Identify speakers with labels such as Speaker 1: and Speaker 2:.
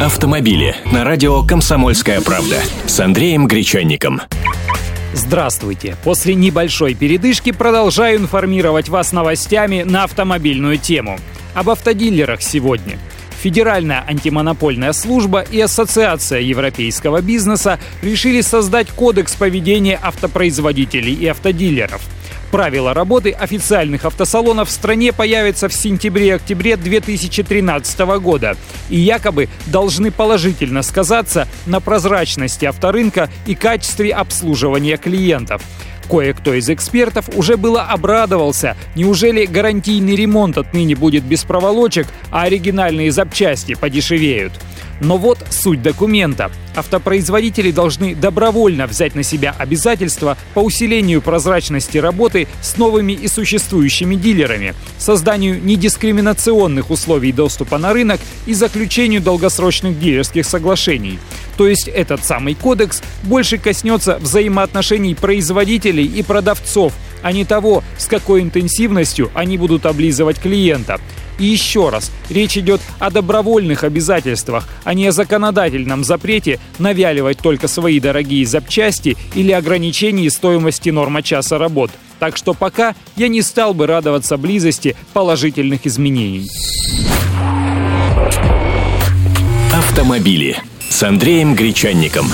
Speaker 1: Автомобили на радио «Комсомольская правда» с Андреем Гречанником.
Speaker 2: Здравствуйте! После небольшой передышки продолжаю информировать вас новостями на автомобильную тему. Об автодилерах сегодня. Федеральная антимонопольная служба и Ассоциация европейского бизнеса решили создать кодекс поведения автопроизводителей и автодилеров – Правила работы официальных автосалонов в стране появятся в сентябре-октябре 2013 года и якобы должны положительно сказаться на прозрачности авторынка и качестве обслуживания клиентов. Кое-кто из экспертов уже было обрадовался. Неужели гарантийный ремонт отныне будет без проволочек, а оригинальные запчасти подешевеют? Но вот суть документа. Автопроизводители должны добровольно взять на себя обязательства по усилению прозрачности работы с новыми и существующими дилерами, созданию недискриминационных условий доступа на рынок и заключению долгосрочных дилерских соглашений. То есть этот самый кодекс больше коснется взаимоотношений производителей и продавцов, а не того, с какой интенсивностью они будут облизывать клиента. И еще раз, речь идет о добровольных обязательствах, а не о законодательном запрете навяливать только свои дорогие запчасти или ограничении стоимости норма часа работ. Так что пока я не стал бы радоваться близости положительных изменений.
Speaker 1: Автомобили с Андреем Гречанником.